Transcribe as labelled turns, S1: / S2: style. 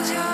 S1: close your